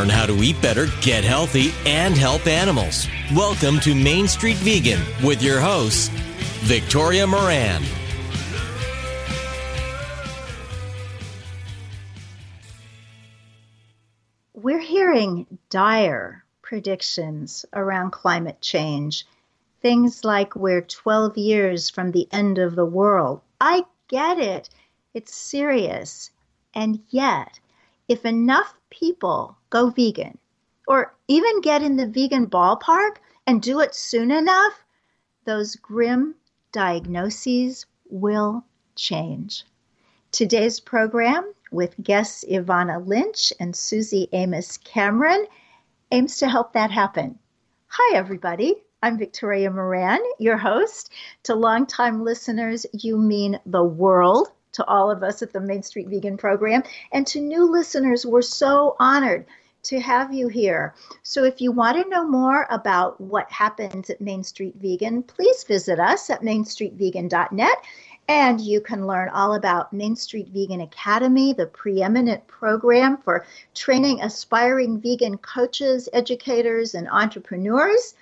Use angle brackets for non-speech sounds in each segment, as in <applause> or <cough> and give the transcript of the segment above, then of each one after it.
Learn how to eat better, get healthy, and help animals. Welcome to Main Street Vegan with your host, Victoria Moran. We're hearing dire predictions around climate change. Things like we're 12 years from the end of the world. I get it. It's serious. And yet, if enough people go vegan or even get in the vegan ballpark and do it soon enough, those grim diagnoses will change. Today's program with guests Evanna Lynch and Suzy Amis Cameron aims to help that happen. Hi, everybody. I'm Victoria Moran, your host. To longtime listeners, you mean the world to all of us at the Main Street Vegan program. And to new listeners, we're so honored to have you here. So, if you want to know more about what happens at Main Street Vegan, please visit us at mainstreetvegan.net. And you can learn all about Main Street Vegan Academy, the preeminent program for training aspiring vegan coaches, educators, and entrepreneurs.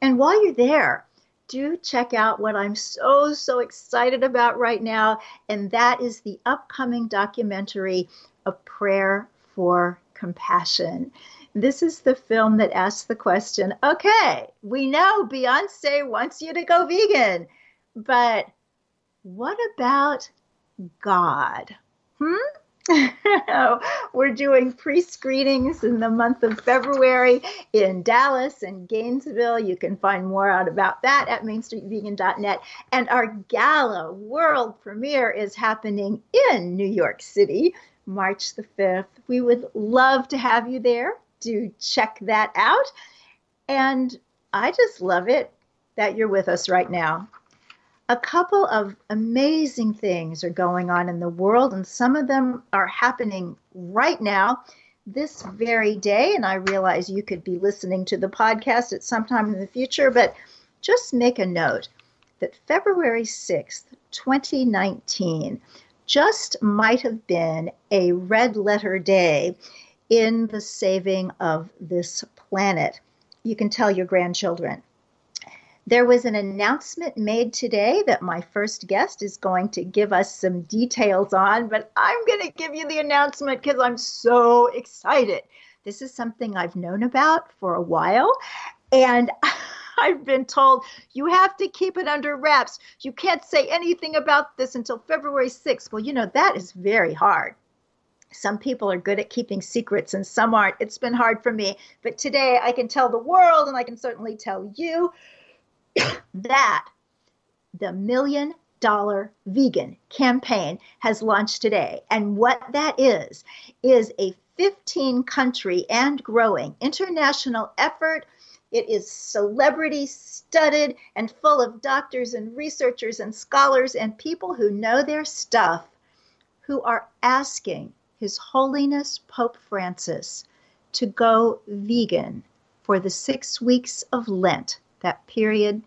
And while you're there, do check out what I'm so, so excited about right now, and that is the upcoming documentary, A Prayer for Compassion. This is the film that asks the question okay, we know Beyonce wants you to go vegan, but what about God? Hmm? <laughs> We're doing pre screenings in the month of February in Dallas and Gainesville. You can find more out about that at mainstreetvegan.net. And our gala world premiere is happening in New York City, March the 5th. We would love to have you there. Do check that out. And I just love it that you're with us right now a couple of amazing things are going on in the world, and some of them are happening right now, this very day. And I realize you could be listening to the podcast at some time in the future, but just make a note that February 6th, 2019, just might have been a red letter day in the saving of this planet. You can tell your grandchildren. There was an announcement made today that my first guest is going to give us some details on, but I'm going to give you the announcement because I'm so excited. This is something I've known about for a while, and <laughs> I've been told you have to keep it under wraps. You can't say anything about this until February 6th. Well, you know, that is very hard. Some people are good at keeping secrets and some aren't. It's been hard for me. But today I can tell the world and I can certainly tell you that the Million Dollar Vegan campaign has launched today. And what that is, is a 15 country and growing international effort. It is celebrity studded and full of doctors and researchers and scholars and people who know their stuff who are asking His Holiness Pope Francis to go vegan for the six weeks of Lent that period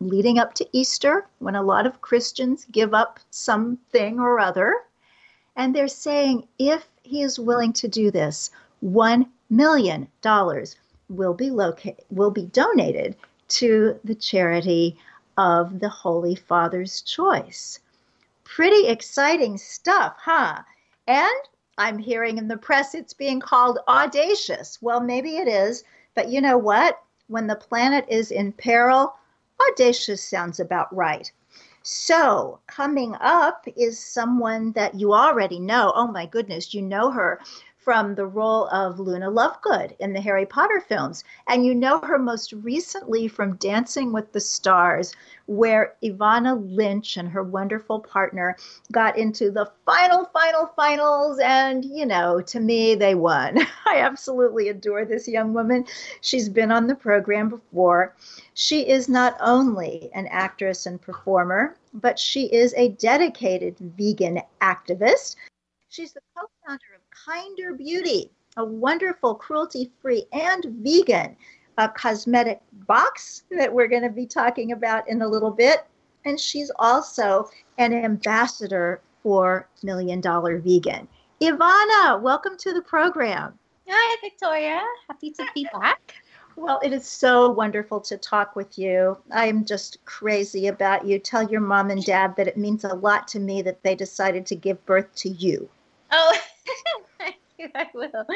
leading up to Easter when a lot of Christians give up something or other. And they're saying if he is willing to do this, $1 million will be, loca- will be donated to the charity of the Holy Father's Choice. Pretty exciting stuff, huh? And I'm hearing in the press it's being called audacious. Well, maybe it is, but you know what? When the planet is in peril, audacious sounds about right. So, coming up is someone that you already know. Oh my goodness, you know her from the role of Luna Lovegood in the Harry Potter films. And you know her most recently from Dancing with the Stars, where Evanna Lynch and her wonderful partner got into the final, final, finals. And, you know, to me, they won. <laughs> I absolutely adore this young woman. She's been on the program before. She is not only an actress and performer, but she is a dedicated vegan activist. She's the co founder Kinder Beauty, a wonderful cruelty free and vegan uh, cosmetic box that we're going to be talking about in a little bit. And she's also an ambassador for Million Dollar Vegan. Evanna, welcome to the program. Hi, Victoria. Happy to be back. Well, it is so wonderful to talk with you. I am just crazy about you. Tell your mom and dad that it means a lot to me that they decided to give birth to you. Oh. <laughs> <laughs> I will.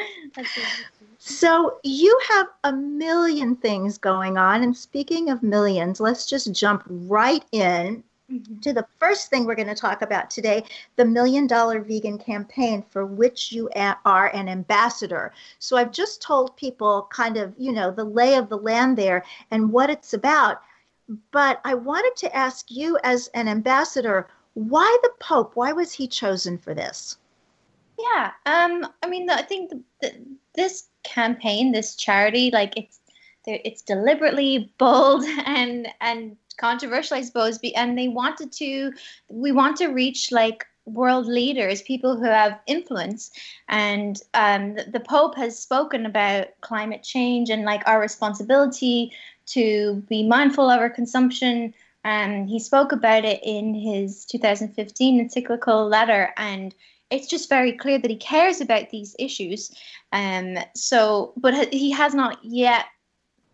So you have a million things going on. And speaking of millions, let's just jump right in mm-hmm. to the first thing we're going to talk about today the Million Dollar Vegan Campaign, for which you are an ambassador. So I've just told people kind of, you know, the lay of the land there and what it's about. But I wanted to ask you, as an ambassador, why the Pope? Why was he chosen for this? Yeah, um, I mean, I think the, the, this campaign, this charity, like it's it's deliberately bold <laughs> and and controversial, I suppose. And they wanted to, we want to reach like world leaders, people who have influence. And um, the, the Pope has spoken about climate change and like our responsibility to be mindful of our consumption. And he spoke about it in his 2015 encyclical letter. And it's just very clear that he cares about these issues. Um, so, but he has not yet,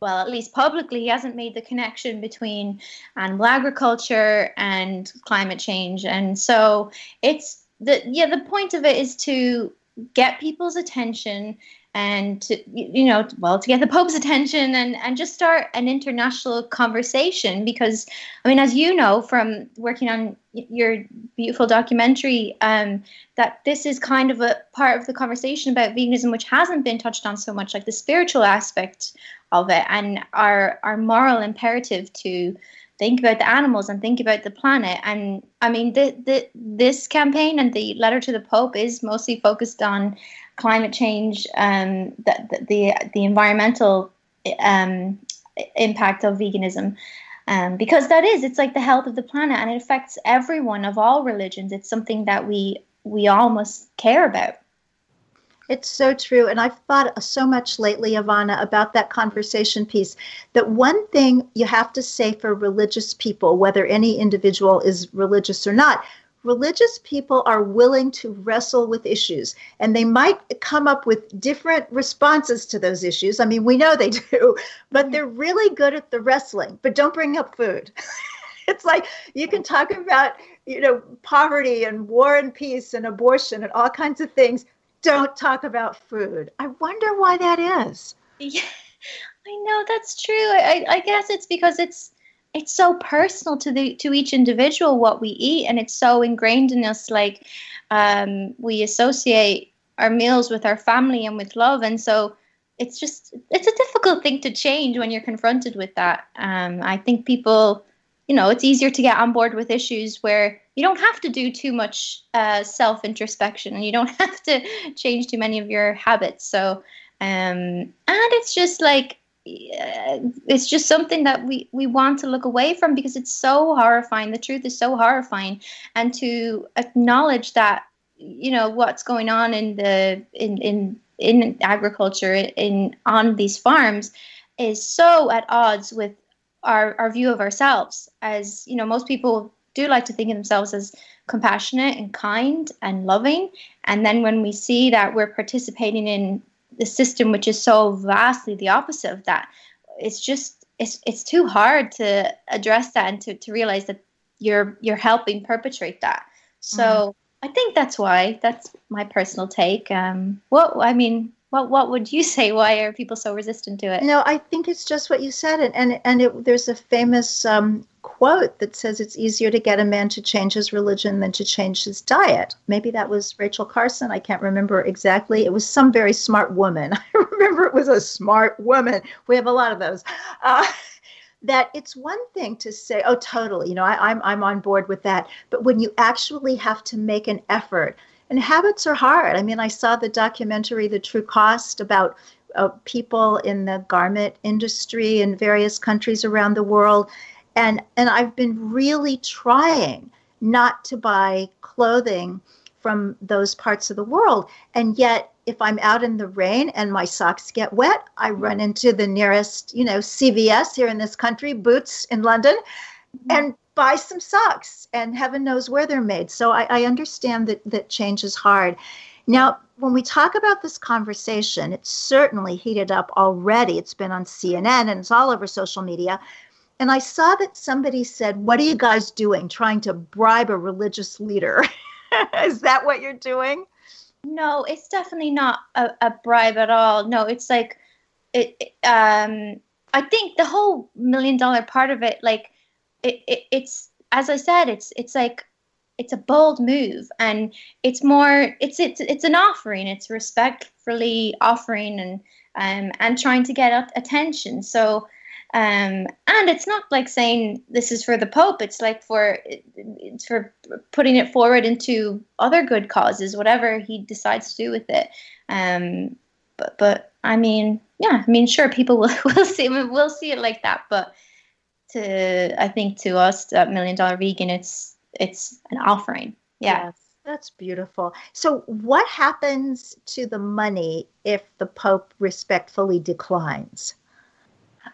well, at least publicly, he hasn't made the connection between animal agriculture and climate change. And so, it's the yeah, the point of it is to get people's attention and to you know well to get the pope's attention and and just start an international conversation because i mean as you know from working on your beautiful documentary um, that this is kind of a part of the conversation about veganism which hasn't been touched on so much like the spiritual aspect of it and our our moral imperative to think about the animals and think about the planet. And i mean the, the this campaign and the letter to the pope is mostly focused on climate change, um, the, the, the environmental um, impact of veganism. Um, because that is, it's like the health of the planet and it affects everyone of all religions. It's something that we, we all must care about. It's so true. And I've thought so much lately, Evanna, about that conversation piece that one thing you have to say for religious people, whether any individual is religious or not, religious people are willing to wrestle with issues and they might come up with different responses to those issues. I mean, we know they <laughs> do, but they're really good at the wrestling, but don't bring up food. <laughs> it's like you can talk about, you know, poverty and war and peace and abortion and all kinds of things. Don't talk about food. I wonder why that is. Yeah, <laughs> I know that's true. I, I guess it's because it's it's so personal to the to each individual what we eat and it's so ingrained in us like um, we associate our meals with our family and with love and so it's just it's a difficult thing to change when you're confronted with that. Um, i think people you know it's easier to get on board with issues where you don't have to do too much uh, self introspection and you don't <laughs> have to change too many of your habits. So um, and it's just like it's just something that we we want to look away from because it's so horrifying. The truth is so horrifying. And to acknowledge that you know what's going on in the in in in agriculture in on these farms is so at odds with our our view of ourselves. As you know most people do like to think of themselves as compassionate and kind and loving. And then when we see that we're participating in the system which is so vastly the opposite of that, it's just it's it's too hard to address that and to, to realize that you're you're helping perpetrate that. So mm. I think that's why. That's my personal take. Um, what I mean, what what would you <laughs> say? Why are people so resistant to it? No, I think it's just what you said, and and and it, there's a famous um, quote that says it's easier to get a man to change his religion than to change his diet. Maybe that was Rachel Carson. I can't remember exactly. It was some very smart woman. <laughs> I remember it was a smart woman. We have a lot of those. Uh, <laughs> that it's one thing to say, oh, totally, you know, I, I'm I'm on board with that. But when you actually have to make an effort, and habits are hard. I mean, I saw the documentary, The True Cost, about uh, people in the garment industry in various countries around the world, and and I've been really trying not to buy clothing from those parts of the world, and yet if I'm out in the rain and my socks get wet, I run into the nearest, you know, CVS here in this country, Boots in London, and buy some socks. And heaven knows where they're made. So I, I understand that that change is hard. Now, when we talk about this conversation, it's certainly heated up already. It's been on CNN and it's all over social media. And I saw that somebody said, What are you guys doing? Trying to bribe a religious leader. <laughs> is that what you're doing? No, it's definitely not a, a bribe at all. No, it's like it, it, um I think the whole million dollar part of it, like it, it it's as I said, it's it's like it's a bold move and it's more it's it's it's an offering. It's respectfully offering and um and trying to get attention. So um, and it's not like saying this is for the Pope. It's like for it's for putting it forward into other good causes, whatever he decides to do with it. Um, but but I mean, yeah, I mean, sure, people <laughs> will will see will see it like that. But to I think to us, that million dollar vegan, it's it's an offering. Yeah. Yes, that's beautiful. So, what happens to the money if the Pope respectfully declines?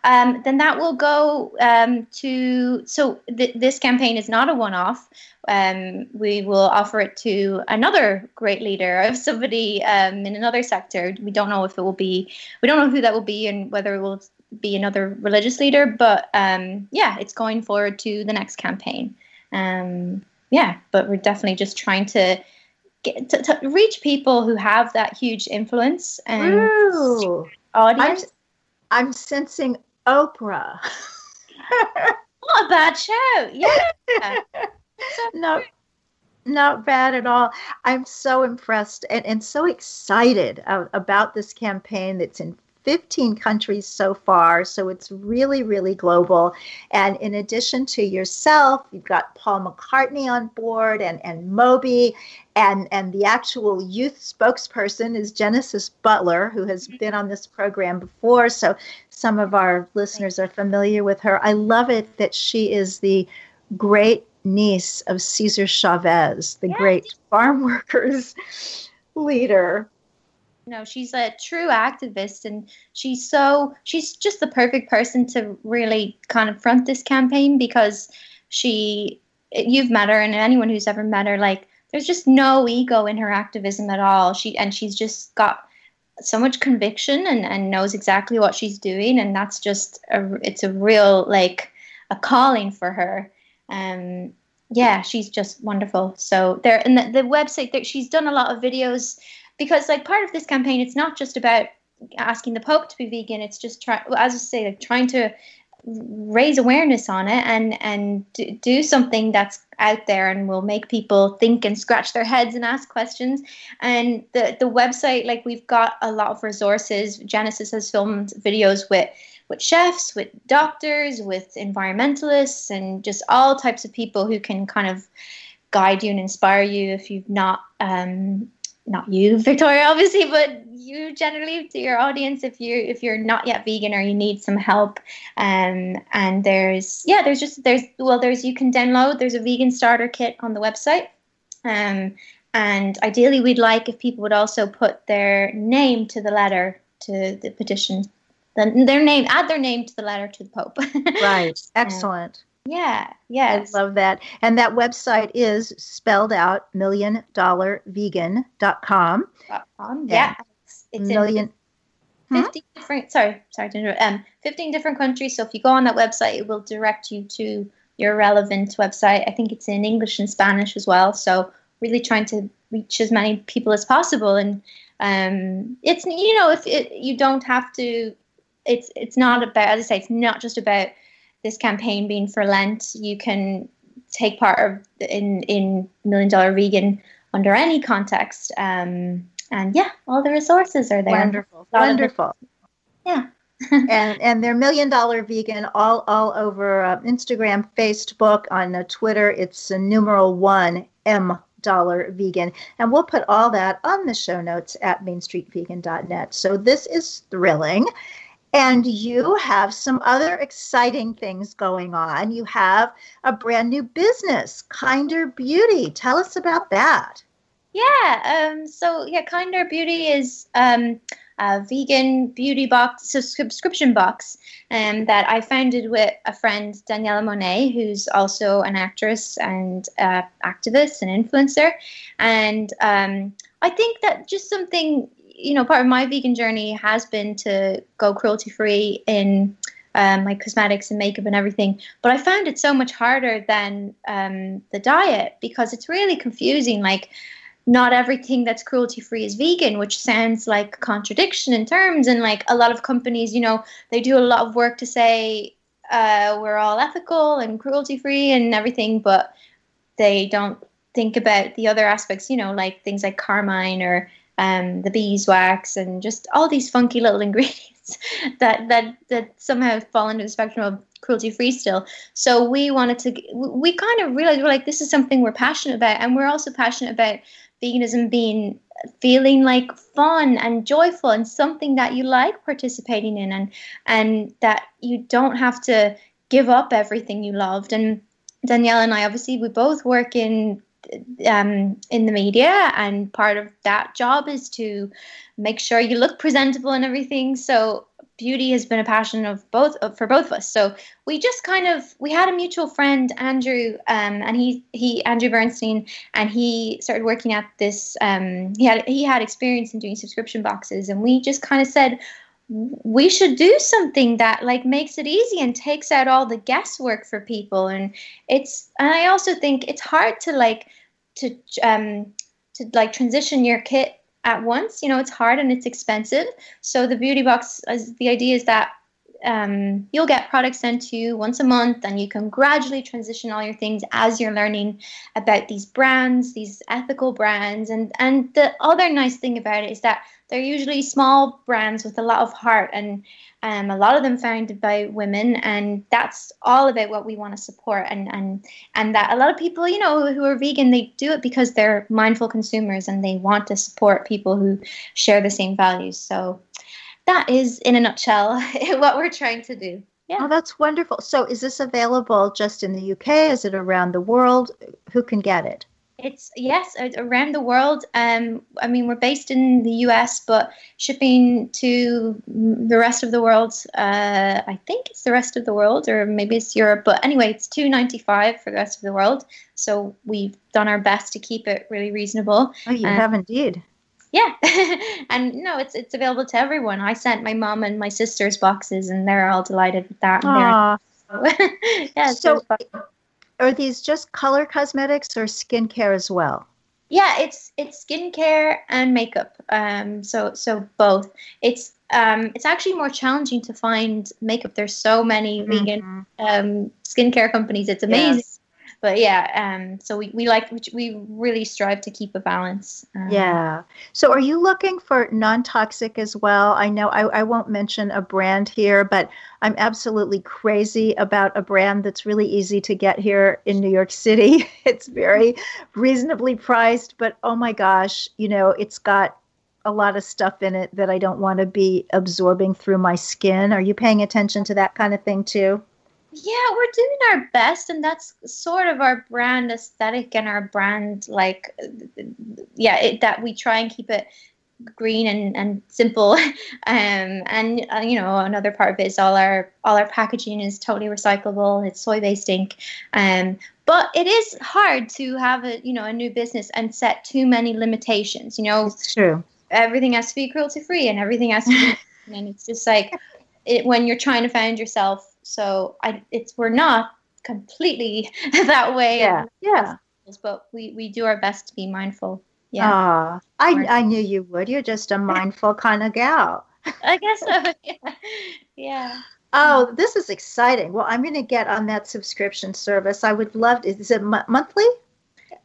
um, then that will go um, to. So th- this campaign is not a one-off. Um, we will offer it to another great leader of somebody um, in another sector. We don't know if it will be. We don't know who that will be and whether it will be another religious leader. But um, yeah, it's going forward to the next campaign. Um, yeah, but we're definitely just trying to. Get, to, to reach people who have that huge influence and Ooh. audience. I'm, I'm sensing Oprah. <laughs> Not a bad show. Yeah. <laughs> no, not bad at all. I'm so impressed and, and so excited about this campaign that's in 15 countries so far. So it's really, really global. And in addition to yourself, you've got Paul McCartney on board and, and Moby. And, and the actual youth spokesperson is Genesis Butler, who has mm-hmm. been on this program before. So some of our listeners are familiar with her. I love it that she is the great niece of Cesar Chavez, the great farm workers <laughs> leader no, she's a true activist and she's so she's just the perfect person to really kind of front this campaign because she you've met her and anyone who's ever met her like there's just no ego in her activism at all. She and she's just got so much conviction and, and knows exactly what she's doing and that's just a it's a real like a calling for her. Um yeah, she's just wonderful. So there and the, the website that she's done a lot of videos because like part of this campaign it's not just about asking the pope to be vegan. It's just try as i say like trying to raise awareness on it and and do something that's out there and will make people think and scratch their heads and ask questions. And the the website like we've got a lot of resources. Genesis has filmed videos with with chefs with doctors with environmentalists and just all types of people who can kind of guide you and inspire you if you've not um, not you, <laughs> Victoria, obviously, but you generally to your audience if you if you're not yet vegan or you need some help. Um, and there's yeah, there's just there's well there's you can download there's a vegan starter kit on the website. Um, and ideally, we'd like if people would also put their name to the letter to the petition, then their name, add their name to the letter to the Pope. <laughs> right. Excellent. Yeah, yes. I love that. And that website is spelled out million dollar vegan.com. Um, yeah. It's, it's million. In 15 hmm? different, sorry, sorry to interrupt. Um, 15 different countries. So if you go on that website, it will direct you to your relevant website. I think it's in English and Spanish as well. So really trying to reach as many people as possible. And um, it's, you know, if it, you don't have to, it's, it's not about, as I say, it's not just about this campaign being for Lent, you can take part of in in Million Dollar Vegan under any context. Um, and yeah, all the resources are there. Wonderful, wonderful. yeah. <laughs> and and they're million dollar vegan all all over uh, Instagram, Facebook, on uh, Twitter. It's a numeral one M dollar vegan, and we'll put all that on the show notes at mainstreetvegan.net. So this is thrilling, and you have some other exciting things going on. You have a brand new business, Kinder Beauty. Tell us about that. Yeah. Um, so, yeah, Kinder Beauty is um, a vegan beauty box, subscription box um, that I founded with a friend, Daniella Monet, who's also an actress and uh, activist and influencer. And um, I think that just something you know, part of my vegan journey has been to go cruelty free in um, my cosmetics and makeup and everything. But I found it so much harder than um, the diet because it's really confusing. Like, not everything that's cruelty free is vegan, which sounds like contradiction in terms. And like a lot of companies, you know, they do a lot of work to say uh, we're all ethical and cruelty free and everything, but they don't think about the other aspects, you know, like things like carmine or um, the beeswax, and just all these funky little <laughs> ingredients that that that somehow fall into the spectrum of cruelty free still. So we wanted to, we kind of realized we're like, this is something we're passionate about, and we're also passionate about veganism being feeling like fun and joyful and something that you like participating in and and that you don't have to give up everything you loved and Danielle and I obviously we both work in um, in the media, and part of that job is to make sure you look presentable and everything. So beauty has been a passion of both for both of us. So we just kind of we had a mutual friend, Andrew, um, and he he Andrew Bernstein, and he started working at this. Um, he had he had experience in doing subscription boxes, and we just kind of said we should do something that like makes it easy and takes out all the guesswork for people and it's and i also think it's hard to like to um to like transition your kit at once. You know it's hard and it's expensive. So the beauty box is the idea is that um, you'll get products sent to you once a month and you can gradually transition all your things as you're learning about these brands these ethical brands. And and the other nice thing about it is that they're usually small brands with a lot of heart and um, a lot of them founded by women and that's all about what we want to support. And and and that a lot of people you know who are vegan they do it because they're mindful consumers and they want to support people who share the same values. So that is, in a nutshell, <laughs> what we're trying to do. Yeah. Oh, that's wonderful. So, is this available just in the UK? Is it around the world? Who can get it? It's yes, around the world. Um, I mean, we're based in the US, but shipping to the rest of the world. Uh, I think it's the rest of the world, or maybe it's Europe. But anyway, it's two ninety five for the rest of the world. So we've done our best to keep it really reasonable. Oh, you um, have indeed yeah. <laughs> And no it's it's available to everyone. I sent my mom and my sister's boxes and they're all delighted with that. Aww. <laughs> yeah so are these just color cosmetics or skincare as well? Yeah it's it's skincare and makeup. Um so so both. It's um it's actually more challenging to find makeup. There's so many mm-hmm. vegan um skincare companies. It's amazing. Yes but yeah, um, so we, we like we really strive to keep a balance. Um, yeah. So are you looking for non-toxic as well? I know I, I won't mention a brand here, but I'm absolutely crazy about a brand that's really easy to get here in New York City. <laughs> It's very reasonably priced, but oh my gosh, you know, it's got a lot of stuff in it that I don't want to be absorbing through my skin. Are you paying attention to that kind of thing too? Yeah, we're doing our best, and that's sort of our brand aesthetic and our brand, like, yeah, it, that we try and keep it green and, and simple. <laughs> Um, and uh, you know, another part of it is all our all our packaging is totally recyclable. It's soy based ink. Um, but it is hard to have a you know a new business and set too many limitations. You know, it's true. Everything has to be cruelty free, and everything has to be, <laughs> and it's just like it when you're trying to find yourself. So I, it's we're not completely <laughs> that way. Yeah, yeah. But we we do our best to be mindful. Yeah. Ah, I, I knew you would. You're just a <laughs> mindful kind of gal. I guess so. <laughs> Yeah. yeah. Oh, this is exciting. Well, I'm going to get on that subscription service. I would love to. Is it m- monthly?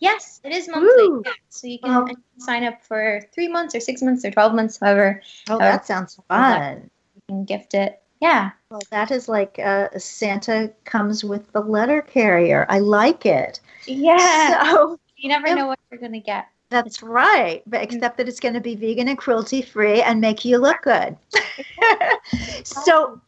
Yes, it is monthly. Yeah. So you can, sign up for three months or six months or 12 months, however. Oh, however, that sounds fun. You can gift it. Yeah. Well, that is like uh, Santa comes with the letter carrier. I like it. Yeah. So <laughs> you never know what you're going to get. That's right, but except that it's going to be vegan and cruelty free and make you look good. <laughs> so,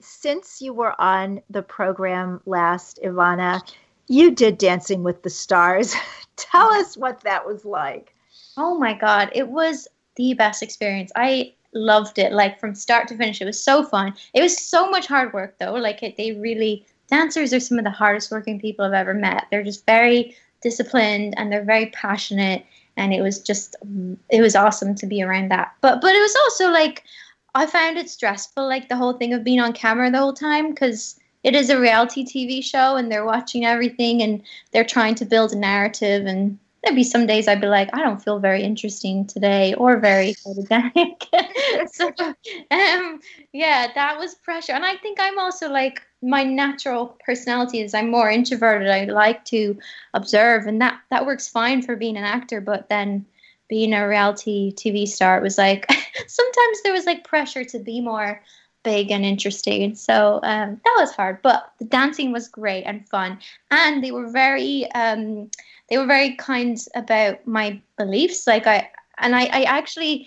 since you were on the program last, Evanna, you did Dancing with the Stars. <laughs> Tell us what that was like. Oh my God, it was the best experience. I loved it, like from start to finish. It was so fun. It was so much hard work, though. Like, it, they really, dancers are some of the hardest working people I've ever met. They're just very disciplined and they're very passionate and it was just it was awesome to be around that but but it was also like i found it stressful like the whole thing of being on camera the whole time because it is a reality tv show and they're watching everything and they're trying to build a narrative and there'd be some days I'd be like, I don't feel very interesting today or very <laughs> photogenic. <laughs> so, um, yeah, that was pressure. And I think I'm also like, my natural personality is I'm more introverted. I like to observe, and that that works fine for being an actor. But then being a reality TV star, it was like <laughs> sometimes there was like pressure to be more big and interesting. So um, that was hard, but the dancing was great and fun, and they were very um, they were very kind about my beliefs. Like I and I, I actually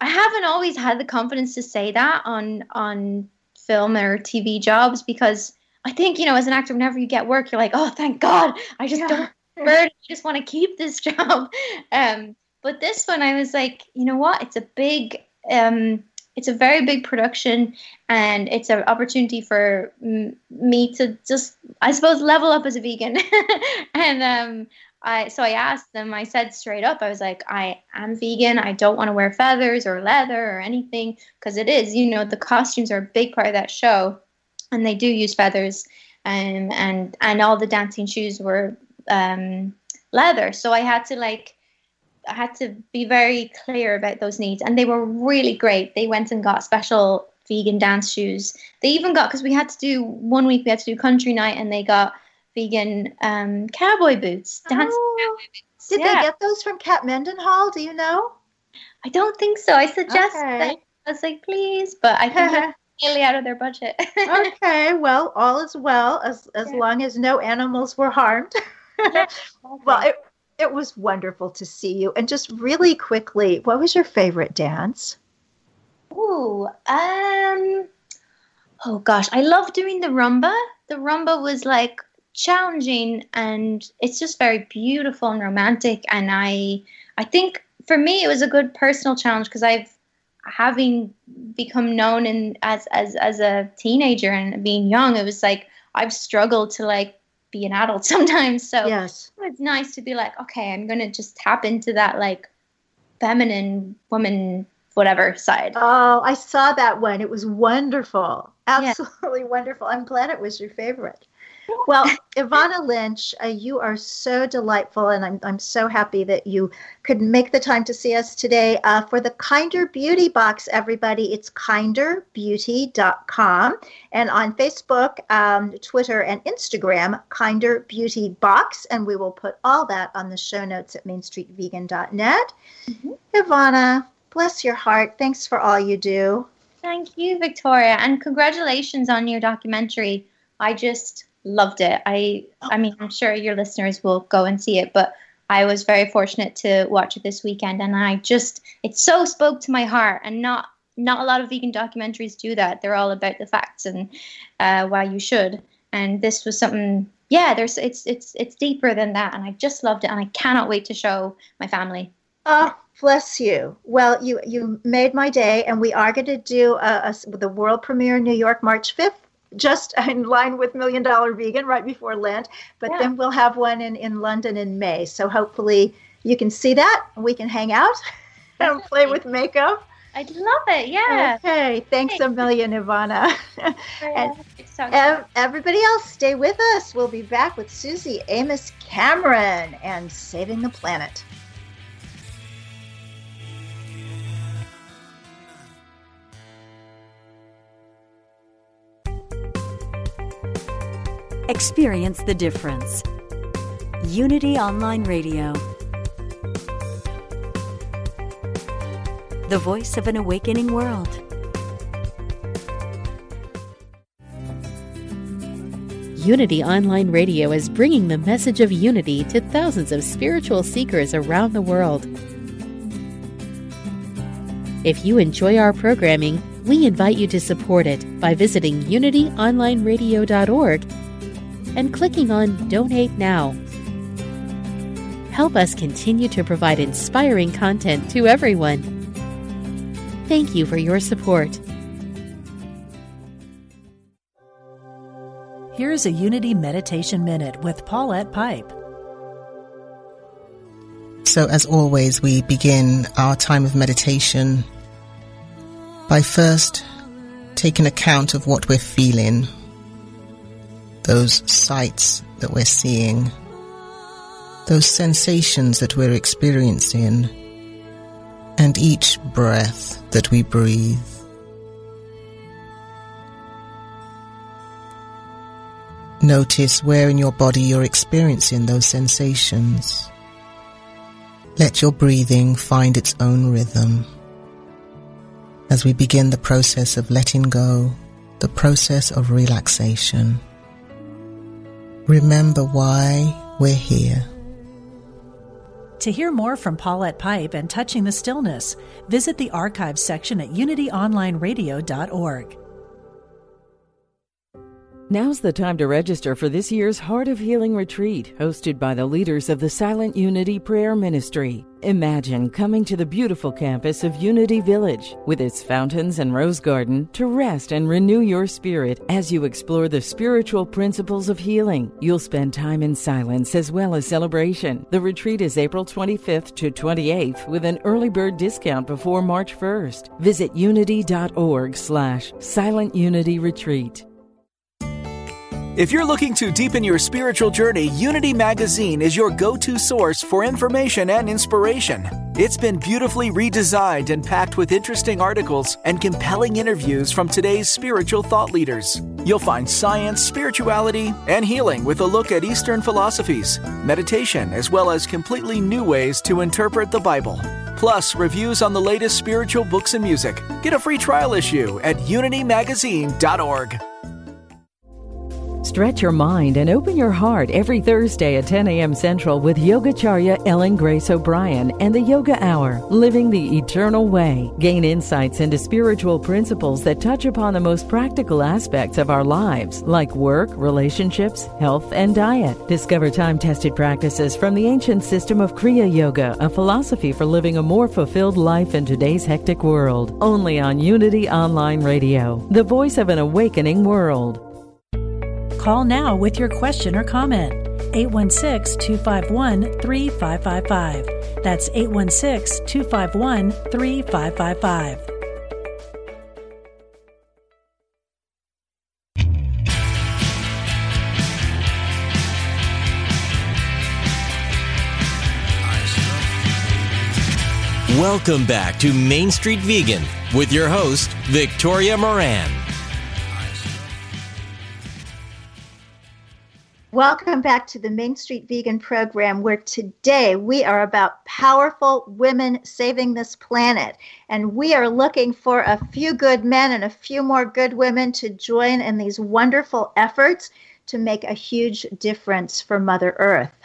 I haven't always had the confidence to say that on on film or TV jobs because I think you know as an actor whenever you get work you're like oh thank God I just yeah. don't I just want to keep this <laughs> job. Um, but this one I was like you know what it's a big um, it's a very big production and it's an opportunity for m- me to just i suppose level up as a vegan <laughs> and um, I so I asked them. I said straight up, I was like, I am vegan. I don't want to wear feathers or leather or anything because it is, you know, the costumes are a big part of that show, and they do use feathers, um, and and all the dancing shoes were um, leather. So I had to like, I had to be very clear about those needs, and they were really great. They went and got special vegan dance shoes. They even got because we had to do one week we had to do country night, and they got vegan um, cowboy boots. Dance oh, cowboy boots. Did yeah. they get those from Kat Mendenhall? Do you know? I don't think so. I suggest okay. that. I was like, please, but I think <laughs> really out of their budget. <laughs> okay, well, all is well as as yeah. long as no animals were harmed. yeah, <laughs> well, it it was wonderful to see you. And just really quickly, what was your favorite dance? Ooh, um, oh gosh, I love doing the rumba. The rumba was like challenging and it's just very beautiful and romantic. And i i think for me it was a good personal challenge because i've having become known in as as as a teenager and being young it was like i've struggled to like be an adult <laughs> sometimes. So yes. it's nice to be like okay i'm gonna just tap into that like feminine woman whatever side. Oh i saw that one. It was wonderful. Absolutely yeah. wonderful. I'm glad it was your favorite well, Evanna Lynch, uh, you are so delightful, and I'm, I'm so happy that you could make the time to see us today. Uh, for the Kinder Beauty Box, everybody, it's kinderbeauty.com. And on Facebook, um, Twitter, and Instagram, Kinder Beauty Box. And we will put all that on the show notes at mainstreetvegan.net. Mm-hmm. Evanna, bless your heart. Thanks for all you do. Thank you, Victoria, and congratulations on your documentary. I just loved it. I I mean, I'm sure your listeners will go and see it, but I was very fortunate to watch it this weekend, and I just it so spoke to my heart, and not not a lot of vegan documentaries do that. They're all about the facts and uh, why you should. And this was something, yeah. There's it's it's it's deeper than that, and I just loved it, and I cannot wait to show my family. Oh, bless you. Well, you you made my day, and we are going to do a, a, the world premiere in New York, March fifth. Just <laughs> in line with Million Dollar Vegan right before Lent, but yeah. then we'll have one in, in London in May. So hopefully you can see that. We can hang out <laughs> and play with makeup. I'd love it. Yeah. Okay. Thanks a million, Evanna. <laughs> and ev- everybody else, stay with us. We'll be back with Suzy Amis Cameron and Saving the Planet. Experience the difference. Unity Online Radio. The voice of an awakening world. Unity Online Radio is bringing the message of unity to thousands of spiritual seekers around the world. If you enjoy our programming, we invite you to support it by visiting unityonlineradio.org and clicking on Donate Now. Help us continue to provide inspiring content to everyone. Thank you for your support. Here's a Unity Meditation Minute with Paulette Pipe. So, as always, we begin our time of meditation by first taking account of what we're feeling those sights that we're seeing, those sensations that we're experiencing, and each breath that we breathe. Notice where in your body you're experiencing those sensations. Let your breathing find its own rhythm. As we begin the process of letting go, the process of relaxation. Remember why we're here. To hear more from Paulette Pipe and Touching the Stillness, visit the archives section at unityonlineradio.org. Now's the time to register for this year's Heart of Healing retreat, hosted by the leaders of the Silent Unity Prayer Ministry. Imagine coming to the beautiful campus of Unity Village with its fountains and rose garden to rest and renew your spirit as you explore the spiritual principles of healing. You'll spend time in silence as well as celebration. The retreat is April 25th to 28th with an early bird discount before March 1st. Visit unity.org slash silent unity retreat. If you're looking to deepen your spiritual journey, Unity Magazine is your go to source for information and inspiration. It's been beautifully redesigned and packed with interesting articles and compelling interviews from today's spiritual thought leaders. You'll find science, spirituality, and healing with a look at Eastern philosophies, meditation, as well as completely new ways to interpret the Bible. Plus, reviews on the latest spiritual books and music. Get a free trial issue at unitymagazine.org. Stretch your mind and open your heart every Thursday at 10 a.m. Central with Yogacharya Ellen Grace O'Brien and the Yoga Hour, Living the Eternal Way. Gain insights into spiritual principles that touch upon the most practical aspects of our lives, like work, relationships, health, and diet. Discover time tested practices from the ancient system of Kriya Yoga, a philosophy for living a more fulfilled life in today's hectic world. Only on Unity Online Radio, the voice of an awakening world. Call now with your question or comment. 816 251 3555. That's 816 251 3555. Welcome back to Main Street Vegan with your host, Victoria Moran. Welcome back to the Main Street Vegan program, where today we are about powerful women saving this planet. And we are looking for a few good men and a few more good women to join in these wonderful efforts to make a huge difference for Mother Earth.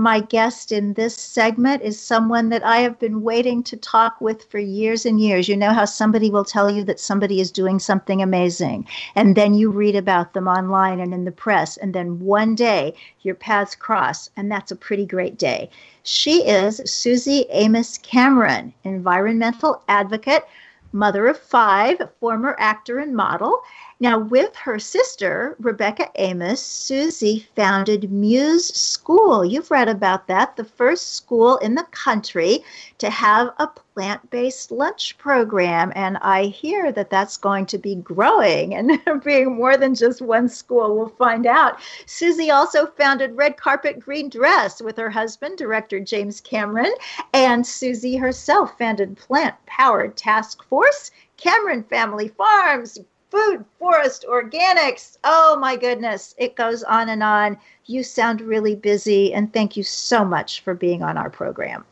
My guest in this segment is someone that I have been waiting to talk with for years and years. You know how somebody will tell you that somebody is doing something amazing, and then you read about them online and in the press, and then one day your paths cross, and that's a pretty great day. She is Suzy Amis Cameron, environmental advocate, mother of five, former actor and model. Now, with her sister, Rebecca Amis, Suzy founded Muse School. You've read about that, the first school in the country to have a plant based lunch program. And I hear that that's going to be growing and <laughs> being more than just one school. We'll find out. Suzy also founded Red Carpet Green Dress with her husband, director James Cameron. And Suzy herself founded Plant Powered Task Force. Cameron Family Farms, food, forest, organics. Oh my goodness, it goes on and on. You sound really busy, and thank you so much for being on our program.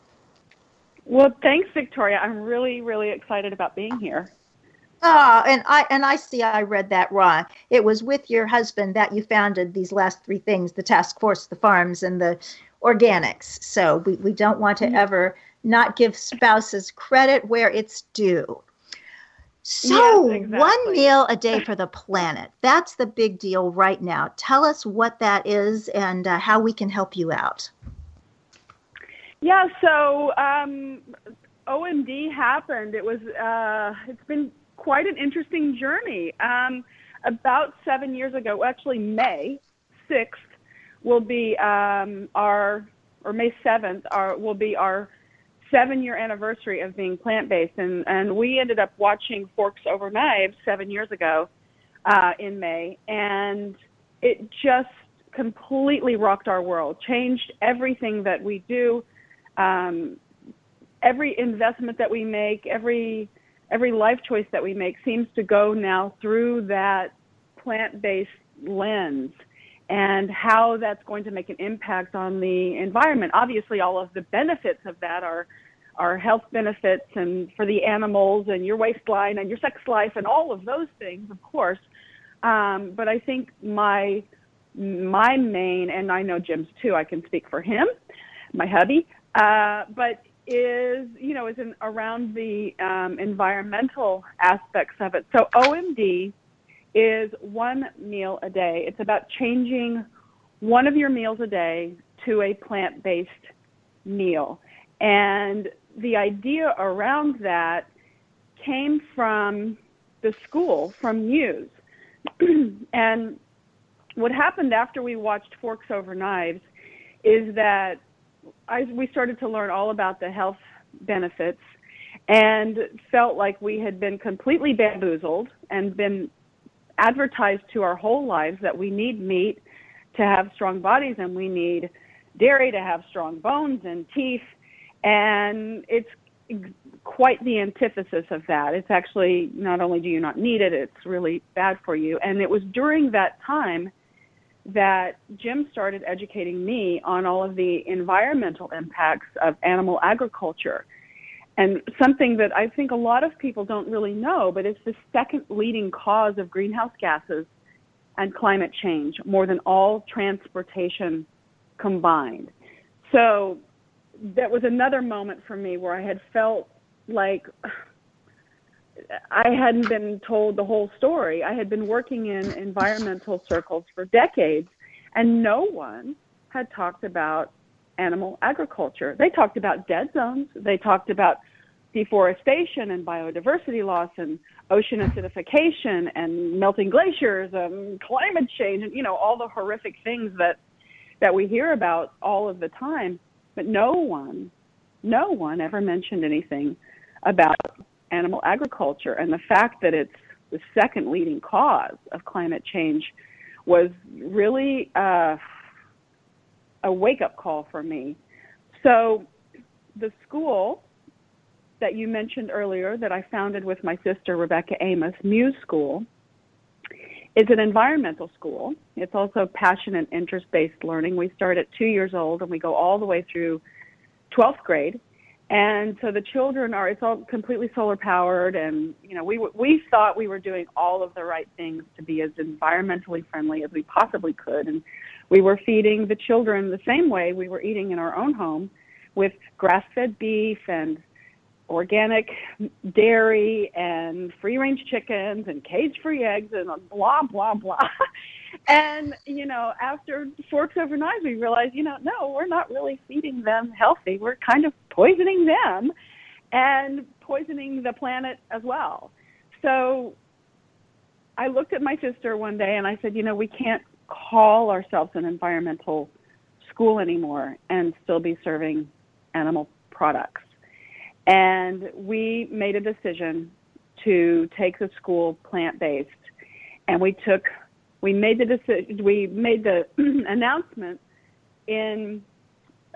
Well, thanks, Victoria. I'm really, really excited about being here. Ah, and I and I see I read that wrong. It was with your husband that you founded these last three things: the task force, the farms, and the organics. So we, we don't want to mm-hmm. ever not give spouses credit where it's due. So, yes, exactly. one meal a day for the planet. That's the big deal right now. Tell us what that is and uh, how we can help you out. Yeah, so um, OMD happened. It was uh, it's been quite an interesting journey. Um, about seven years ago, actually May sixth will be um, our or May seventh our will be our seven year anniversary of being plant based, and and we ended up watching Forks Over Knives seven years ago uh, in May, and it just completely rocked our world, changed everything that we do, um, every investment that we make, every every life choice that we make seems to go now through that plant based lens and how that's going to make an impact on the environment. Obviously, all of the benefits of that are are health benefits and for the animals and your waistline and your sex life and all of those things, of course. Um, but I think my my main, and I know Jim's too. I can speak for him, my hubby. Uh, but is you know is in, around the um, environmental aspects of it. So OMD is one meal a day. It's about changing one of your meals a day to a plant-based meal. And the idea around that came from the school, from Muse. <clears throat> and what happened after we watched Forks Over Knives is that I, we started to learn all about the health benefits and felt like we had been completely bamboozled and been advertised to our whole lives that we need meat to have strong bodies and we need dairy to have strong bones and teeth and it's quite the antithesis of that. It's actually not only do you not need it, it's really bad for you. And it was during that time that Jim started educating me on all of the environmental impacts of animal agriculture. And something that I think a lot of people don't really know, but it's the second leading cause of greenhouse gases and climate change, more than all transportation combined. So that was another moment for me where I had felt like I hadn't been told the whole story. I had been working in environmental circles for decades, and no one had talked about animal agriculture. They talked about dead zones, they talked about deforestation and biodiversity loss and ocean acidification and melting glaciers and climate change and you know all the horrific things that that we hear about all of the time but no one, no one ever mentioned anything about animal agriculture. And the fact that it's the second leading cause of climate change was really uh, a wake up call for me. So, the school that you mentioned earlier that I founded with my sister Rebecca Amis, Muse School, is an environmental school. It's also passion and interest based learning. We start at two years old and we go all the way through 12th grade. And so the children are, it's all completely solar powered. And, you know, we, we thought we were doing all of the right things to be as environmentally friendly as we possibly could. And We were feeding the children the same way we were eating in our own home with grass fed beef and organic dairy and free range chickens and cage free eggs and blah, blah, blah. <laughs> and, you know, after Forks Over Knives, we realized, you know, no, we're not really feeding them healthy. We're kind of poisoning them and poisoning the planet as well. So I looked at my sister one day and I said, you know, we can't call ourselves an environmental school anymore and still be serving animal products. And we made a decision to take the school plant based. And we took, we made the decision, we made the <clears throat> announcement in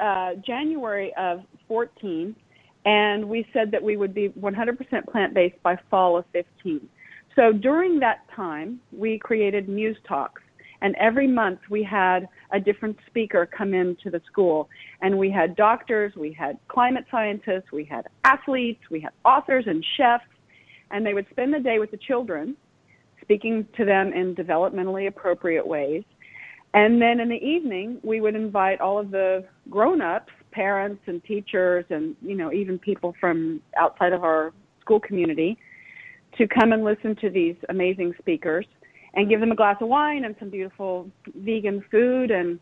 uh, January of 14, and we said that we would be 100% plant based by fall of 15. So during that time, we created Muse Talks and every month we had a different speaker come into the school. And we had doctors, we had climate scientists, we had athletes, we had authors and chefs. And they would spend the day with the children, speaking to them in developmentally appropriate ways. And then in the evening, we would invite all of the grown-ups, parents and teachers and, you know, even people from outside of our school community to come and listen to these amazing speakers and give them a glass of wine and some beautiful vegan food and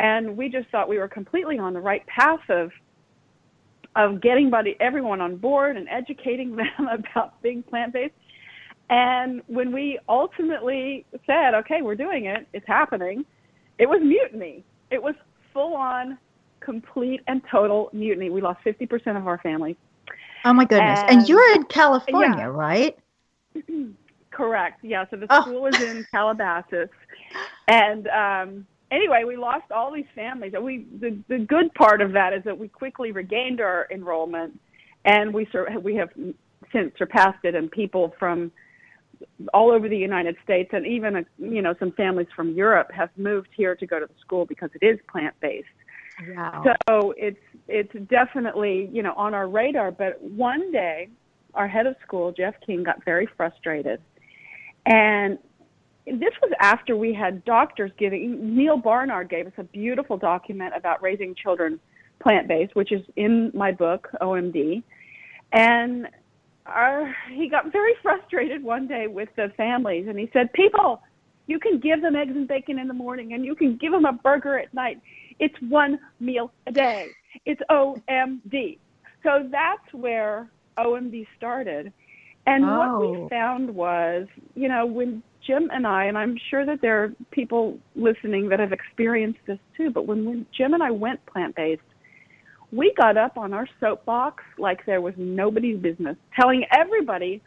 and we just thought we were completely on the right path of of getting buddy everyone on board and educating <laughs> them about being plant based. And when we ultimately said, okay, we're doing it, it's happening, it was mutiny. It was full on, complete and total mutiny. We lost 50% of our family. Oh my goodness. And, and you're in California, yeah. right? <clears throat> Correct. Yeah. So the oh. school is in Calabasas, and um, anyway, we lost all these families. And We the the good part of that is that we quickly regained our enrollment, and we sur- we have since surpassed it, and people from all over the United States and even uh, you know some families from Europe have moved here to go to the school because it is plant based. Wow. So it's it's definitely you know on our radar. But one day, our head of school, Jeff King, got very frustrated and this was after we had doctors giving, Neal Barnard gave us a beautiful document about raising children plant based, which is in my book, OMD. And our, he got very frustrated one day with the families and he said, People, you can give them eggs and bacon in the morning and you can give them a burger at night. It's one meal a day. It's OMD. So that's where OMD started. And oh. what we oh. found was, you know, when Jim and I, and I'm sure that there are people listening that have experienced this too, but when, when Jim and I went plant based, we got up on our soapbox like there was nobody's business, telling everybody,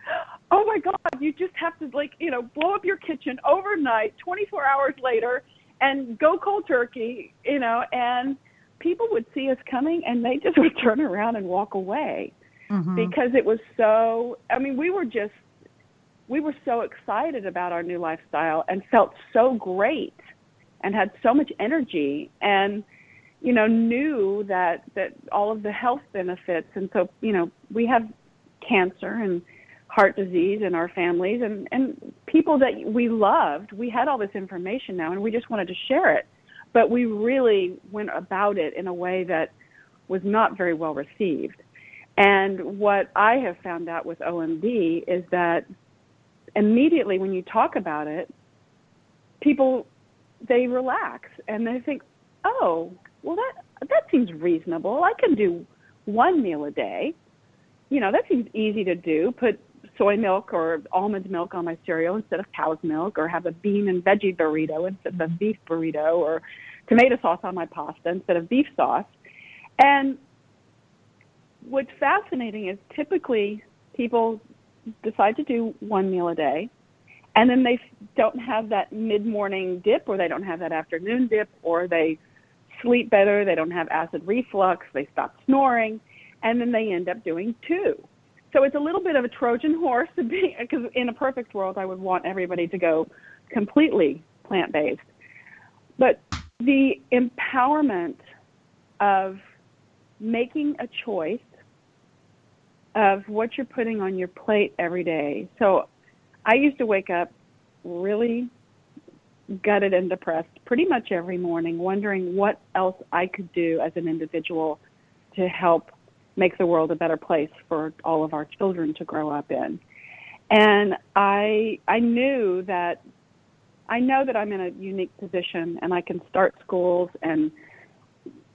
oh my God, you just have to, like, you know, blow up your kitchen overnight, 24 hours later, and go cold turkey, you know, and people would see us coming and they just <laughs> would turn around and walk away mm-hmm. because it was so I mean we were just we were so excited about our new lifestyle and felt so great and had so much energy and you know knew that that all of the health benefits and so you know we have cancer and heart disease in our families and and people that we loved we had all this information now and we just wanted to share it. But we really went about it in a way that was not very well received. And what I have found out with OMD is that immediately when you talk about it, people they relax and they think, "Oh, well that that seems reasonable. I can do one meal a day. You know, that seems easy to do. Put soy milk or almond milk on my cereal instead of cow's milk, or have a bean and veggie burrito instead of a beef burrito, or tomato sauce on my pasta instead of beef sauce." And what's fascinating is typically people decide to do one meal a day and then they don't have that mid-morning dip or they don't have that afternoon dip or they sleep better they don't have acid reflux they stop snoring and then they end up doing two so it's a little bit of a trojan horse because <laughs> in a perfect world i would want everybody to go completely plant-based but the empowerment of making a choice of what you're putting on your plate every day. So I used to wake up really gutted and depressed pretty much every morning, wondering what else I could do as an individual to help make the world a better place for all of our children to grow up in. And I I knew that I know that I'm in a unique position and I can start schools and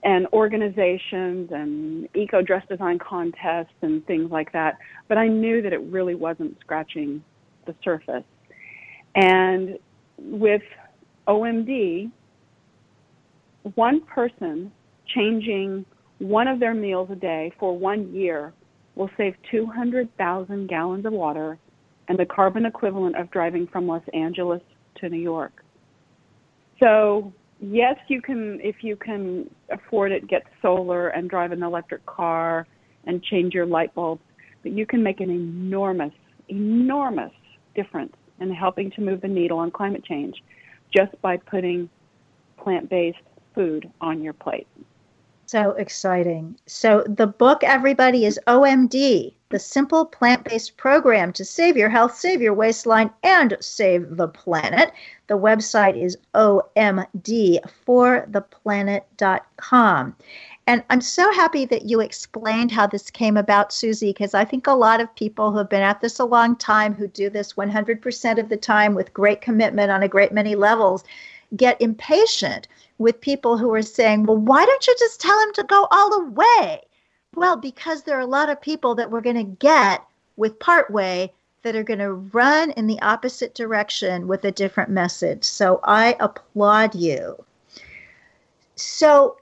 and organizations and eco dress design contests and things like that. But I knew that it really wasn't scratching the surface. And with OMD, one person changing one of their meals a day for one year will save 200,000 gallons of water and the carbon equivalent of driving from Los Angeles to New York. So, yes, you can, if you can afford it, get solar and drive an electric car and change your light bulbs, but you can make an enormous, enormous difference in helping to move the needle on climate change just by putting plant based food on your plate. So exciting. So, the book, everybody, is OMD, the simple plant based program to save your health, save your waistline, and save the planet. The website is omdfortheplanet.com. And I'm so happy that you explained how this came about, Suzy, because I think a lot of people who have been at this a long time, who do this 100% of the time with great commitment on a great many levels, get impatient with people who are saying, well, why don't you just tell him to go all the way? Well, because there are a lot of people that we're going to get with part way that are going to run in the opposite direction with a different message. So I applaud you. So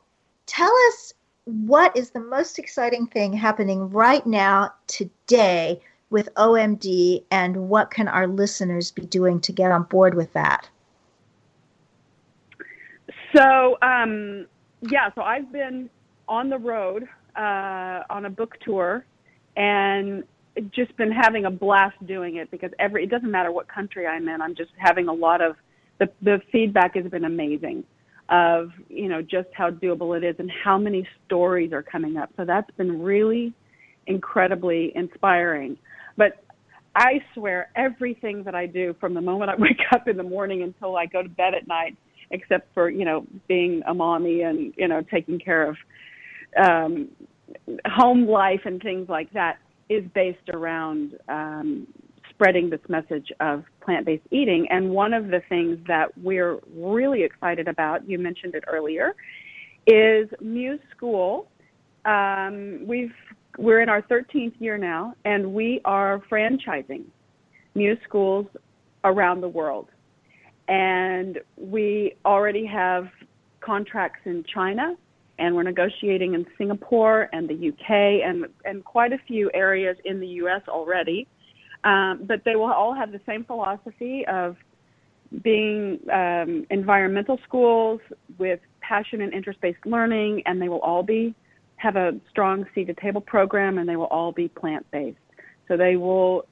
tell us what is the most exciting thing happening right now today with OMD and what can our listeners be doing to get on board with that? So, um, yeah, so I've been on the road uh, on a book tour and just been having a blast doing it because every it doesn't matter what country I'm in, I'm just having a lot of the the feedback has been amazing of you know just how doable it is and how many stories are coming up. So that's been really incredibly inspiring. But I swear everything that I do from the moment I <laughs> wake up in the morning until I go to bed at night except for you know being a mommy and you know taking care of um, home life and things like that is based around um, spreading this message of plant-based eating. And one of the things that we're really excited about, you mentioned it earlier, is Muse School. Um, we've we're in our 13th year now, and we are franchising Muse schools around the world and we already have contracts in China, and we're negotiating in Singapore and the UK and and quite a few areas in the US already. Um, but they will all have the same philosophy of being um, environmental schools with passion and interest-based learning, and they will all be have a strong seed to table program, and they will all be plant-based. So they will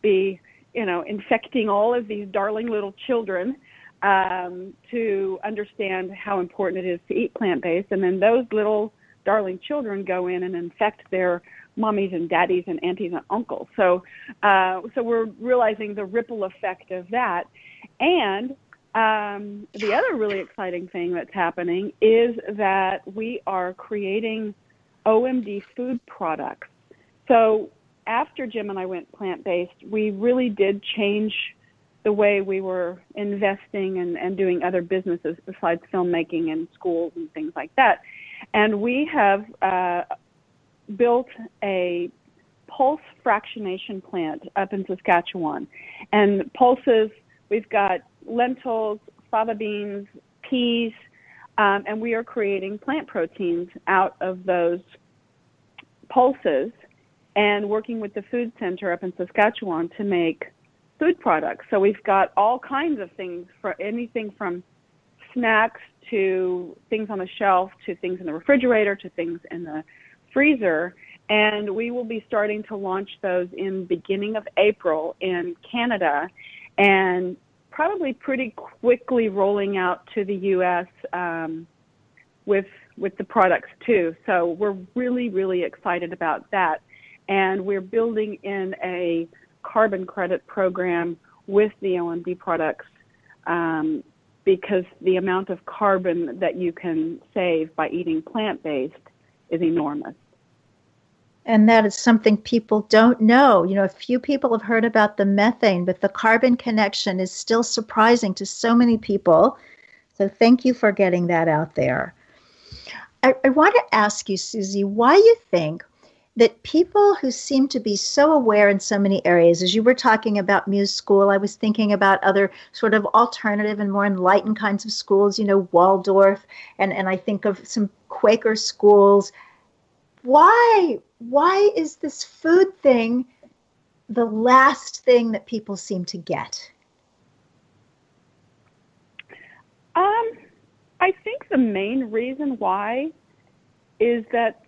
be you know, infecting all of these darling little children um, to understand how important it is to eat plant based. And then those little darling children go in and infect their mommies and daddies and aunties and uncles. So, uh, so we're realizing the ripple effect of that. And um, the other really exciting thing that's happening is that we are creating OMD food products. So after Jim and I went plant based, we really did change the way we were investing and, and doing other businesses besides filmmaking and schools and things like that. And we have uh, built a pulse fractionation plant up in Saskatchewan. And pulses, we've got lentils, fava beans, peas, um, and we are creating plant proteins out of those pulses and working with the food center up in Saskatchewan to make food products. So we've got all kinds of things for anything from snacks to things on the shelf to things in the refrigerator to things in the freezer and we will be starting to launch those in beginning of April in Canada and probably pretty quickly rolling out to the US um, with with the products too. So we're really really excited about that and we're building in a carbon credit program with the OMD products um, because the amount of carbon that you can save by eating plant based is enormous. And that is something people don't know. You know, a few people have heard about the methane, but the carbon connection is still surprising to so many people. So thank you for getting that out there. I, I want to ask you, Suzy, why you think that people who seem to be so aware in so many areas, as you were talking about Muse School, I was thinking about other sort of alternative and more enlightened kinds of schools, you know, Waldorf, and, and I think of some Quaker schools. Why? Why is this food thing the last thing that people seem to get? Um, I think the main reason why is that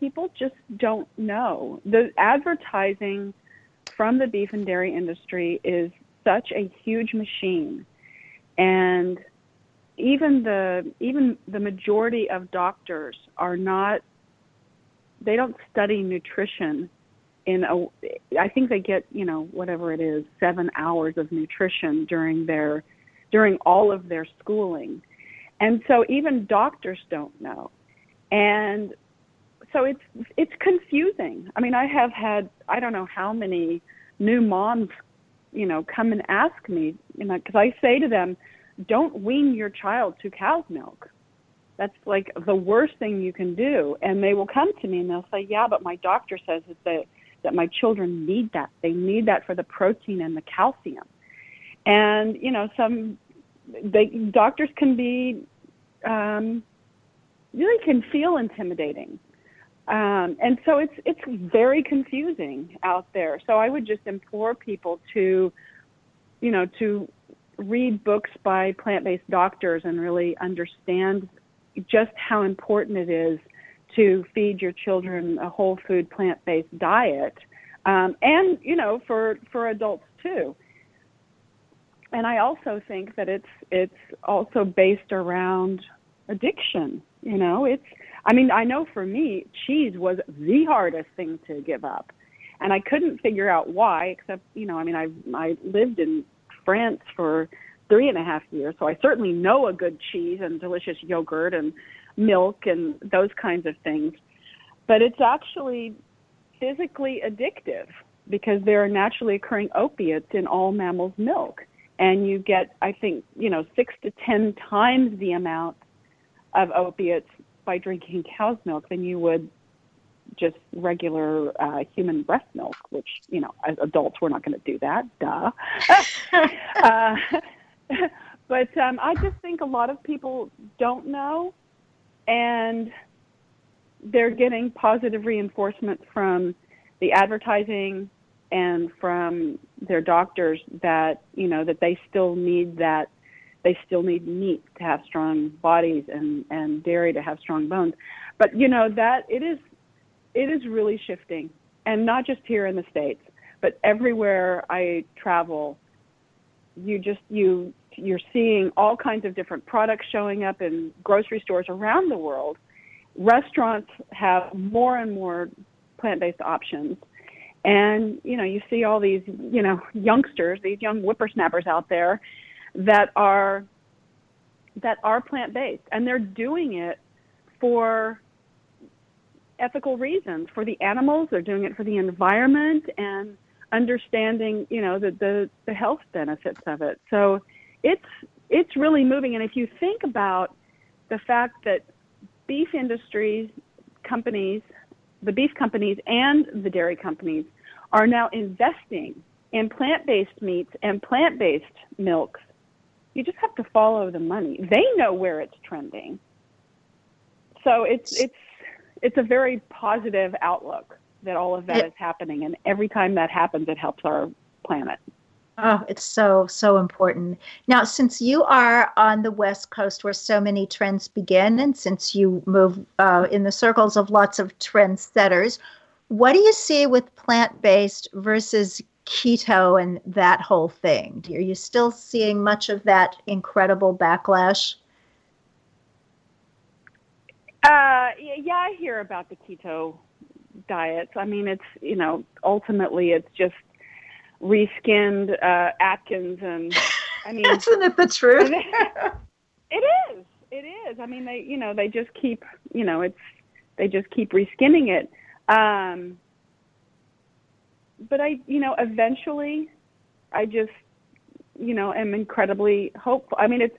people just don't know. The advertising from the beef and dairy industry is such a huge machine. And even the even the majority of doctors are not they don't study nutrition in a I think they get, you know, whatever it is, 7 hours of nutrition during their during all of their schooling. And so even doctors don't know. And so it's it's confusing. I mean, I have had I don't know how many new moms, you know, come and ask me, you know, because I say to them, don't wean your child to cow's milk. That's like the worst thing you can do. And they will come to me and they'll say, yeah, but my doctor says that they, that my children need that. They need that for the protein and the calcium. And you know, some they doctors can be um, really can feel intimidating um, and so it's it's very confusing out there. So I would just implore people to, you know, to read books by plant-based doctors and really understand just how important it is to feed your children a whole food plant-based diet, um, and you know, for for adults too. And I also think that it's it's also based around addiction. You know, it's I mean, I know for me, cheese was the hardest thing to give up. And I couldn't figure out why, except, you know, I mean, I, I lived in France for three and a half years, so I certainly know a good cheese and delicious yogurt and milk and those kinds of things. But it's actually physically addictive because there are naturally occurring opiates in all mammals' milk. And you get, I think, you know, six to ten times the amount of opiates by drinking cow's milk than you would just regular uh, human breast milk, which, you know, as adults, we're not going to do that. Duh. <laughs> uh, <laughs> but um, I just think a lot of people don't know, and they're getting positive reinforcement from the advertising and from their doctors that you know that they still need that they still need meat to have strong bodies and and dairy to have strong bones. But you know that it is it is really shifting and not just here in the states but everywhere i travel you just you you're seeing all kinds of different products showing up in grocery stores around the world. Restaurants have more and more plant-based options. And you know you see all these you know youngsters these young whippersnappers out there that are that are plant based and they're doing it for ethical reasons for the animals they're doing it for the environment and understanding you know the the, the health benefits of it. So it's it's really moving. And if you think about the fact that beef industries companies the beef companies and the dairy companies are now investing in plant-based meats and plant-based milks you just have to follow the money. They know where it's trending. So it's it's it's a very positive outlook that all of that it, is happening and every time that happens it helps our planet. Oh, it's so so important. Now, since you are on the West Coast where so many trends begin and since you move uh, in the circles of lots of trendsetters, what do you see with plant-based versus keto and that whole thing? Are you still seeing much of that incredible backlash? Uh, yeah, I hear about the keto diets. I mean, it's you know, ultimately, it's just reskinned uh, Atkins and <laughs> I mean, isn't it the truth? <laughs> it is. It is. I mean, they, you know, they just keep, you know, it's, they just keep reskinning it. Um, but I, you know, eventually, I just, you know, am incredibly hopeful. I mean, it's,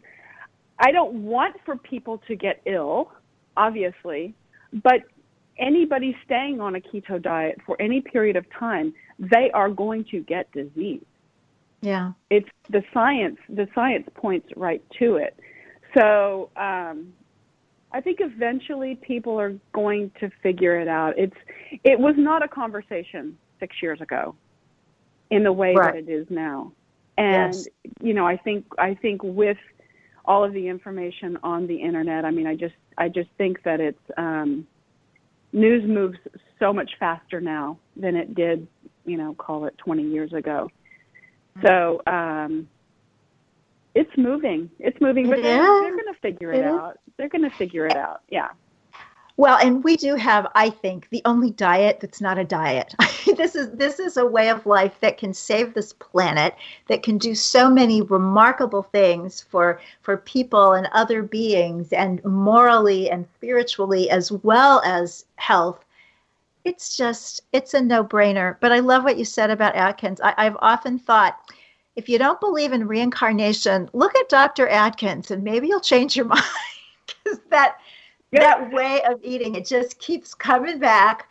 I don't want for people to get ill, obviously, but anybody staying on a keto diet for any period of time, they are going to get disease. Yeah. It's the science, the science points right to it. So, um, I think eventually people are going to figure it out. It's it was not a conversation 6 years ago in the way right. that it is now. And yes. you know, I think I think with all of the information on the internet, I mean, I just I just think that it's um news moves so much faster now than it did, you know, call it 20 years ago. So um, it's moving. It's moving, but they're, they're going to figure it, it out. They're going to figure it out. Yeah. Well, and we do have, I think, the only diet that's not a diet. <laughs> this is this is a way of life that can save this planet, that can do so many remarkable things for for people and other beings, and morally and spiritually as well as health. It's just it's a no brainer. But I love what you said about Atkins. I, I've often thought. If you don't believe in reincarnation, look at Dr. Atkins and maybe you'll change your <laughs> mind. Because that that way of eating. It just keeps coming back.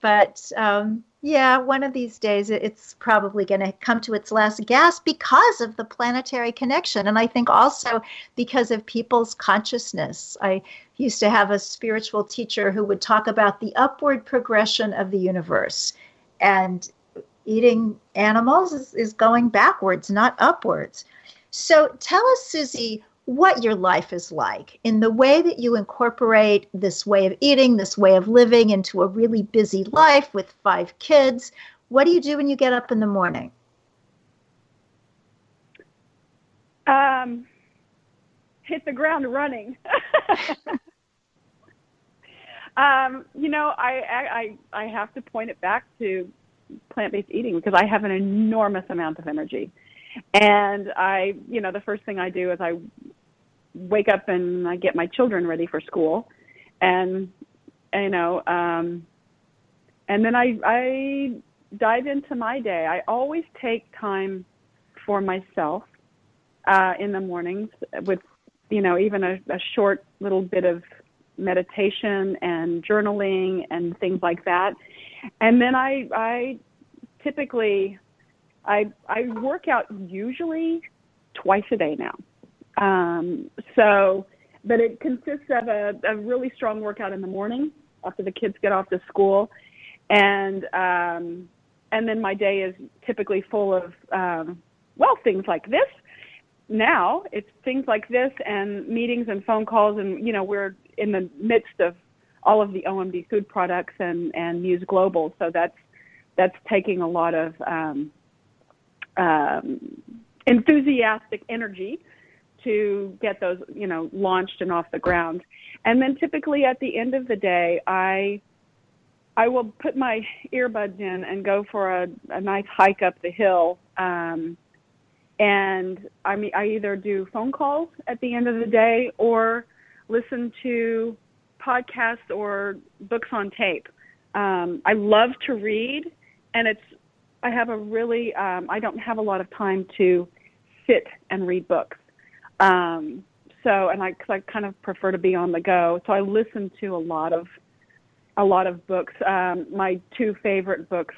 But um, yeah one of these days it's probably going to come to its last gasp because of the planetary connection. And i think also because of people's consciousness. I used to have a spiritual teacher who would talk about the upward progression of the universe. And eating animals is, is going backwards not upwards. So tell us suzy what your life is like in the way that you incorporate this way of eating, this way of living into a really busy life with five kids. What do you do when you get up in the morning? Um, hit the ground running. <laughs> um, you know, I, I I have to point it back to plant-based eating because I have an enormous amount of energy. And I, you know, the first thing I do is I wake up and I get my children ready for school, and you know, um, and then I I dive into my day. I always take time for myself uh, in the mornings with you know even a, a short little bit of meditation and journaling and things like that, and then I I typically I I work out usually twice a day now. Um, so, but it consists of a, a really strong workout in the morning after the kids get off to school, and um, and then my day is typically full of um, well things like this. Now it's things like this and meetings and phone calls, and you know we're in the midst of all of the OMD food products and and Muse Global, so that's that's taking a lot of um, um, enthusiastic energy to get those, you know, launched and off the ground. And then typically at the end of the day, I I will put my earbuds in and go for a, a nice hike up the hill. Um, and I mean, I either do phone calls at the end of the day or listen to podcasts or books on tape. Um, I love to read, and it's I have a really um, I don't have a lot of time to sit and read books. Um, so, and I, cause I kind of prefer to be on the go. So I listen to a lot of, a lot of books. Um, my two favorite books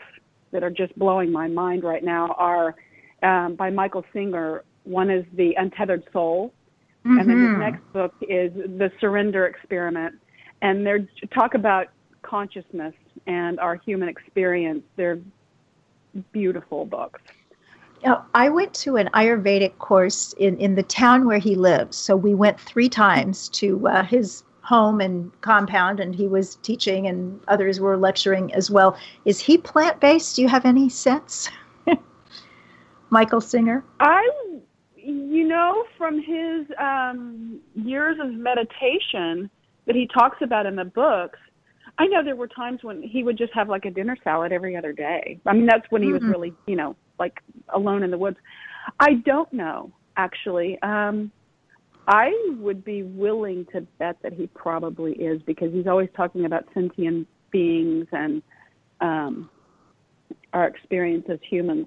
that are just blowing my mind right now are um, by Michael Singer. One is The Untethered Soul, mm-hmm. and then his next book is The Surrender Experiment. And they're talk about consciousness and our human experience. They're beautiful books. Now, I went to an Ayurvedic course in, in the town where he lives. So we went three times to uh, his home and compound, and he was teaching, and others were lecturing as well. Is he plant based? Do you have any sense? <laughs> Michael Singer? I, you know, from his um, years of meditation that he talks about in the books, I know there were times when he would just have like a dinner salad every other day. I mean, that's when he mm-hmm. was really, you know, like alone in the woods. I don't know. actually. Um, I would be willing to bet that he probably is because he's always talking about sentient beings and um, our experience as humans.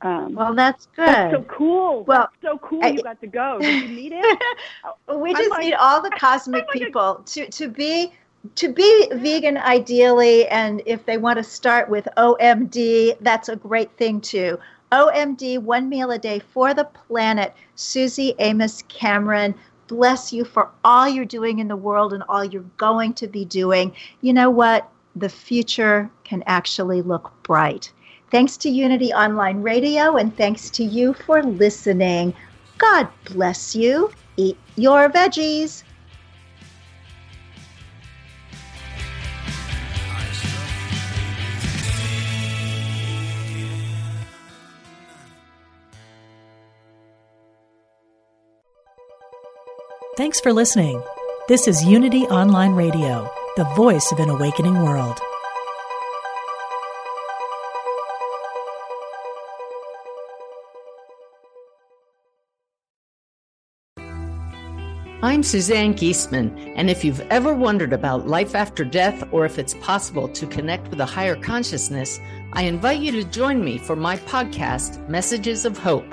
Um, well, that's good. That's so cool. Well, that's so cool. I, you got to go. Did you meet <laughs> him? we just like, need all the <laughs> cosmic like people a, to to be to be vegan ideally, and if they want to start with OMD, that's a great thing too. OMD, one meal a day for the planet. Suzy Amis Cameron, bless you for all you're doing in the world and all you're going to be doing. You know what? The future can actually look bright. Thanks to Unity Online Radio and thanks to you for listening. God bless you. Eat your veggies. Thanks for listening. This is Unity Online Radio, the voice of an awakening world. I'm Suzanne Giesemann, and if you've ever wondered about life after death or if it's possible to connect with a higher consciousness, I invite you to join me for my podcast, Messages of Hope.